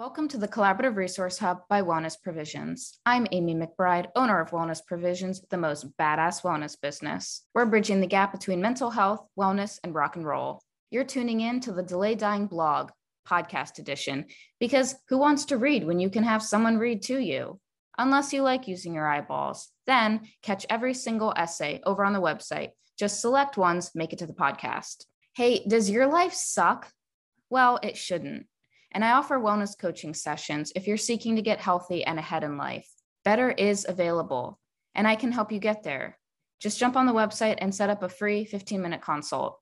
Welcome to the Collaborative Resource Hub by Wellness Provisions. I'm Amy McBride, owner of Wellness Provisions, the most badass wellness business. We're bridging the gap between mental health, wellness, and rock and roll. You're tuning in to the Delay Dying blog, podcast edition, because who wants to read when you can have someone read to you? Unless you like using your eyeballs. Then catch every single essay over on the website. Just select ones, make it to the podcast. Hey, does your life suck? Well, it shouldn't and I offer wellness coaching sessions if you're seeking to get healthy and ahead in life. Better is available, and I can help you get there. Just jump on the website and set up a free 15 minute consult.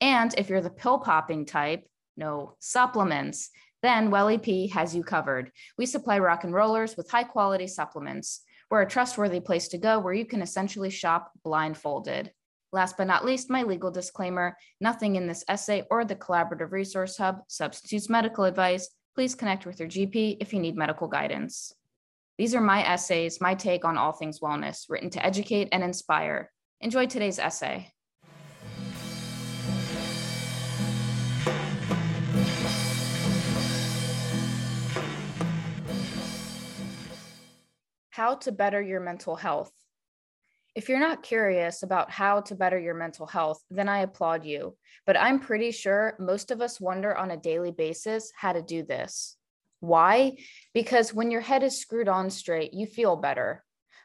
And if you're the pill popping type, no supplements, then Well EP has you covered. We supply rock and rollers with high quality supplements. We're a trustworthy place to go where you can essentially shop blindfolded. Last but not least, my legal disclaimer nothing in this essay or the Collaborative Resource Hub substitutes medical advice. Please connect with your GP if you need medical guidance. These are my essays, my take on all things wellness, written to educate and inspire. Enjoy today's essay. How to better your mental health. If you're not curious about how to better your mental health, then I applaud you. But I'm pretty sure most of us wonder on a daily basis how to do this. Why? Because when your head is screwed on straight, you feel better.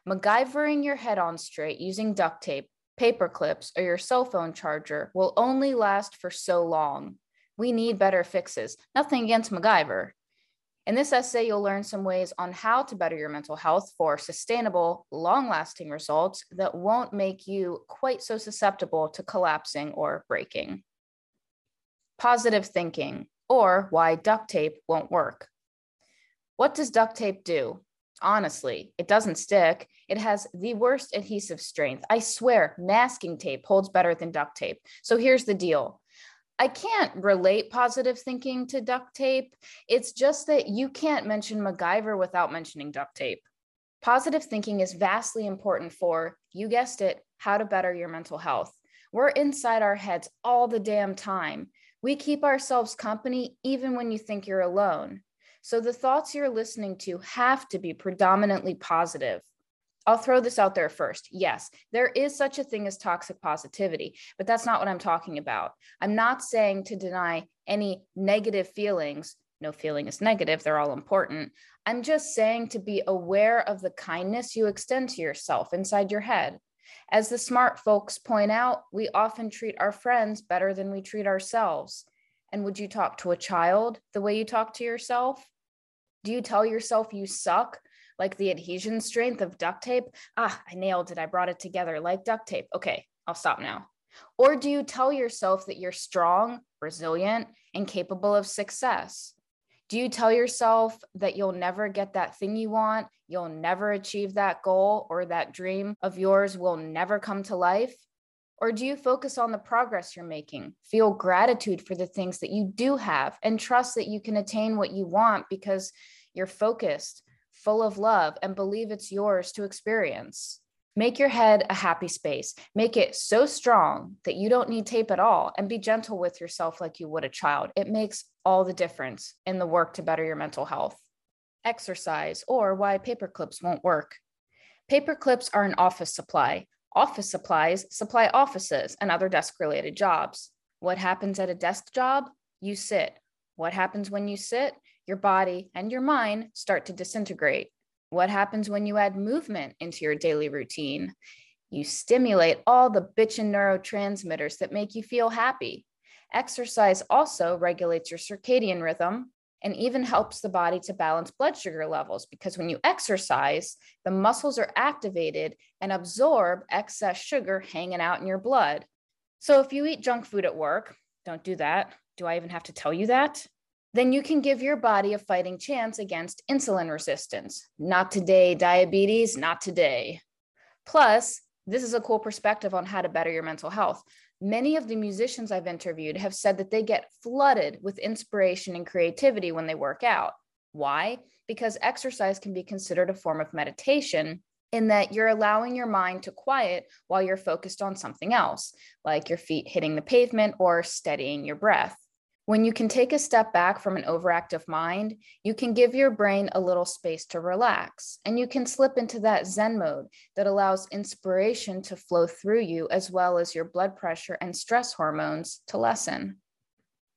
MacGyvering your head on straight using duct tape, paper clips, or your cell phone charger will only last for so long. We need better fixes. Nothing against MacGyver. In this essay, you'll learn some ways on how to better your mental health for sustainable, long lasting results that won't make you quite so susceptible to collapsing or breaking. Positive thinking, or why duct tape won't work. What does duct tape do? Honestly, it doesn't stick. It has the worst adhesive strength. I swear, masking tape holds better than duct tape. So here's the deal I can't relate positive thinking to duct tape. It's just that you can't mention MacGyver without mentioning duct tape. Positive thinking is vastly important for, you guessed it, how to better your mental health. We're inside our heads all the damn time. We keep ourselves company even when you think you're alone. So the thoughts you're listening to have to be predominantly positive. I'll throw this out there first. Yes, there is such a thing as toxic positivity, but that's not what I'm talking about. I'm not saying to deny any negative feelings. No feeling is negative, they're all important. I'm just saying to be aware of the kindness you extend to yourself inside your head. As the smart folks point out, we often treat our friends better than we treat ourselves. And would you talk to a child the way you talk to yourself? Do you tell yourself you suck like the adhesion strength of duct tape. Ah, I nailed it. I brought it together like duct tape. Okay, I'll stop now. Or do you tell yourself that you're strong, resilient, and capable of success? Do you tell yourself that you'll never get that thing you want, you'll never achieve that goal, or that dream of yours will never come to life? Or do you focus on the progress you're making, feel gratitude for the things that you do have, and trust that you can attain what you want because you're focused full of love, and believe it's yours to experience. Make your head a happy space. Make it so strong that you don't need tape at all and be gentle with yourself like you would a child. It makes all the difference in the work to better your mental health. Exercise or why paper clips won't work. Paper clips are an office supply. Office supplies supply offices and other desk related jobs. What happens at a desk job? You sit. What happens when you sit? Your body and your mind start to disintegrate. What happens when you add movement into your daily routine? You stimulate all the bitchin' neurotransmitters that make you feel happy. Exercise also regulates your circadian rhythm and even helps the body to balance blood sugar levels because when you exercise, the muscles are activated and absorb excess sugar hanging out in your blood. So if you eat junk food at work, don't do that. Do I even have to tell you that? Then you can give your body a fighting chance against insulin resistance. Not today, diabetes, not today. Plus, this is a cool perspective on how to better your mental health. Many of the musicians I've interviewed have said that they get flooded with inspiration and creativity when they work out. Why? Because exercise can be considered a form of meditation in that you're allowing your mind to quiet while you're focused on something else, like your feet hitting the pavement or steadying your breath. When you can take a step back from an overactive mind, you can give your brain a little space to relax, and you can slip into that Zen mode that allows inspiration to flow through you, as well as your blood pressure and stress hormones to lessen.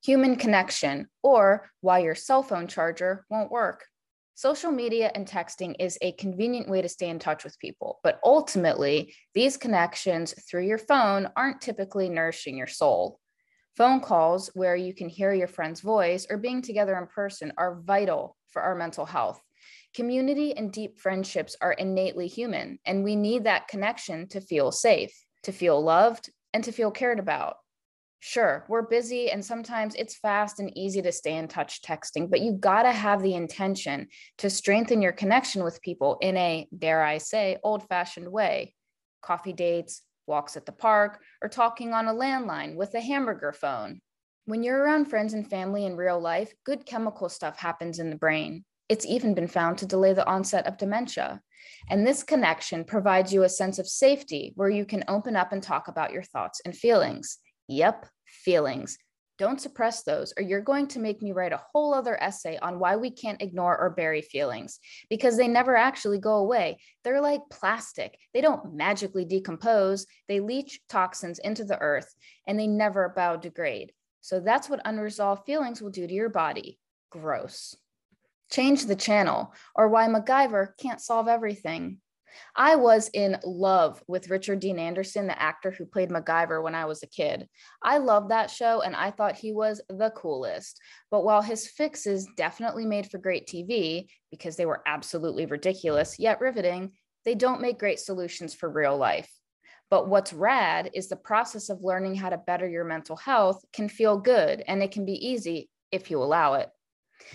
Human connection, or why your cell phone charger won't work. Social media and texting is a convenient way to stay in touch with people, but ultimately, these connections through your phone aren't typically nourishing your soul. Phone calls where you can hear your friend's voice or being together in person are vital for our mental health. Community and deep friendships are innately human, and we need that connection to feel safe, to feel loved, and to feel cared about. Sure, we're busy and sometimes it's fast and easy to stay in touch texting, but you got to have the intention to strengthen your connection with people in a, dare I say, old fashioned way. Coffee dates, walks at the park, or talking on a landline with a hamburger phone. When you're around friends and family in real life, good chemical stuff happens in the brain. It's even been found to delay the onset of dementia. And this connection provides you a sense of safety where you can open up and talk about your thoughts and feelings. Yep, feelings. Don't suppress those, or you're going to make me write a whole other essay on why we can't ignore or bury feelings because they never actually go away. They're like plastic, they don't magically decompose, they leach toxins into the earth and they never biodegrade. So that's what unresolved feelings will do to your body. Gross. Change the channel, or why MacGyver can't solve everything. I was in love with Richard Dean Anderson, the actor who played MacGyver when I was a kid. I loved that show and I thought he was the coolest. But while his fixes definitely made for great TV because they were absolutely ridiculous yet riveting, they don't make great solutions for real life. But what's rad is the process of learning how to better your mental health can feel good and it can be easy if you allow it.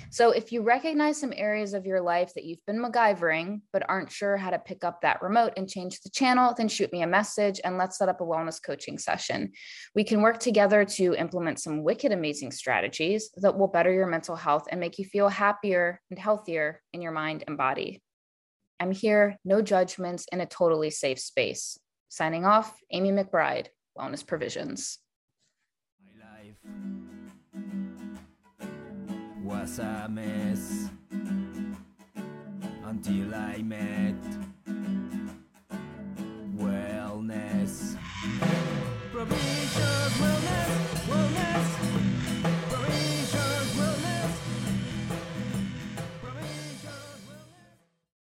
So if you recognize some areas of your life that you've been MacGyvering, but aren't sure how to pick up that remote and change the channel, then shoot me a message and let's set up a wellness coaching session. We can work together to implement some wicked amazing strategies that will better your mental health and make you feel happier and healthier in your mind and body. I'm here, no judgments, in a totally safe space. Signing off, Amy McBride, Wellness Provisions. Was a mess until I met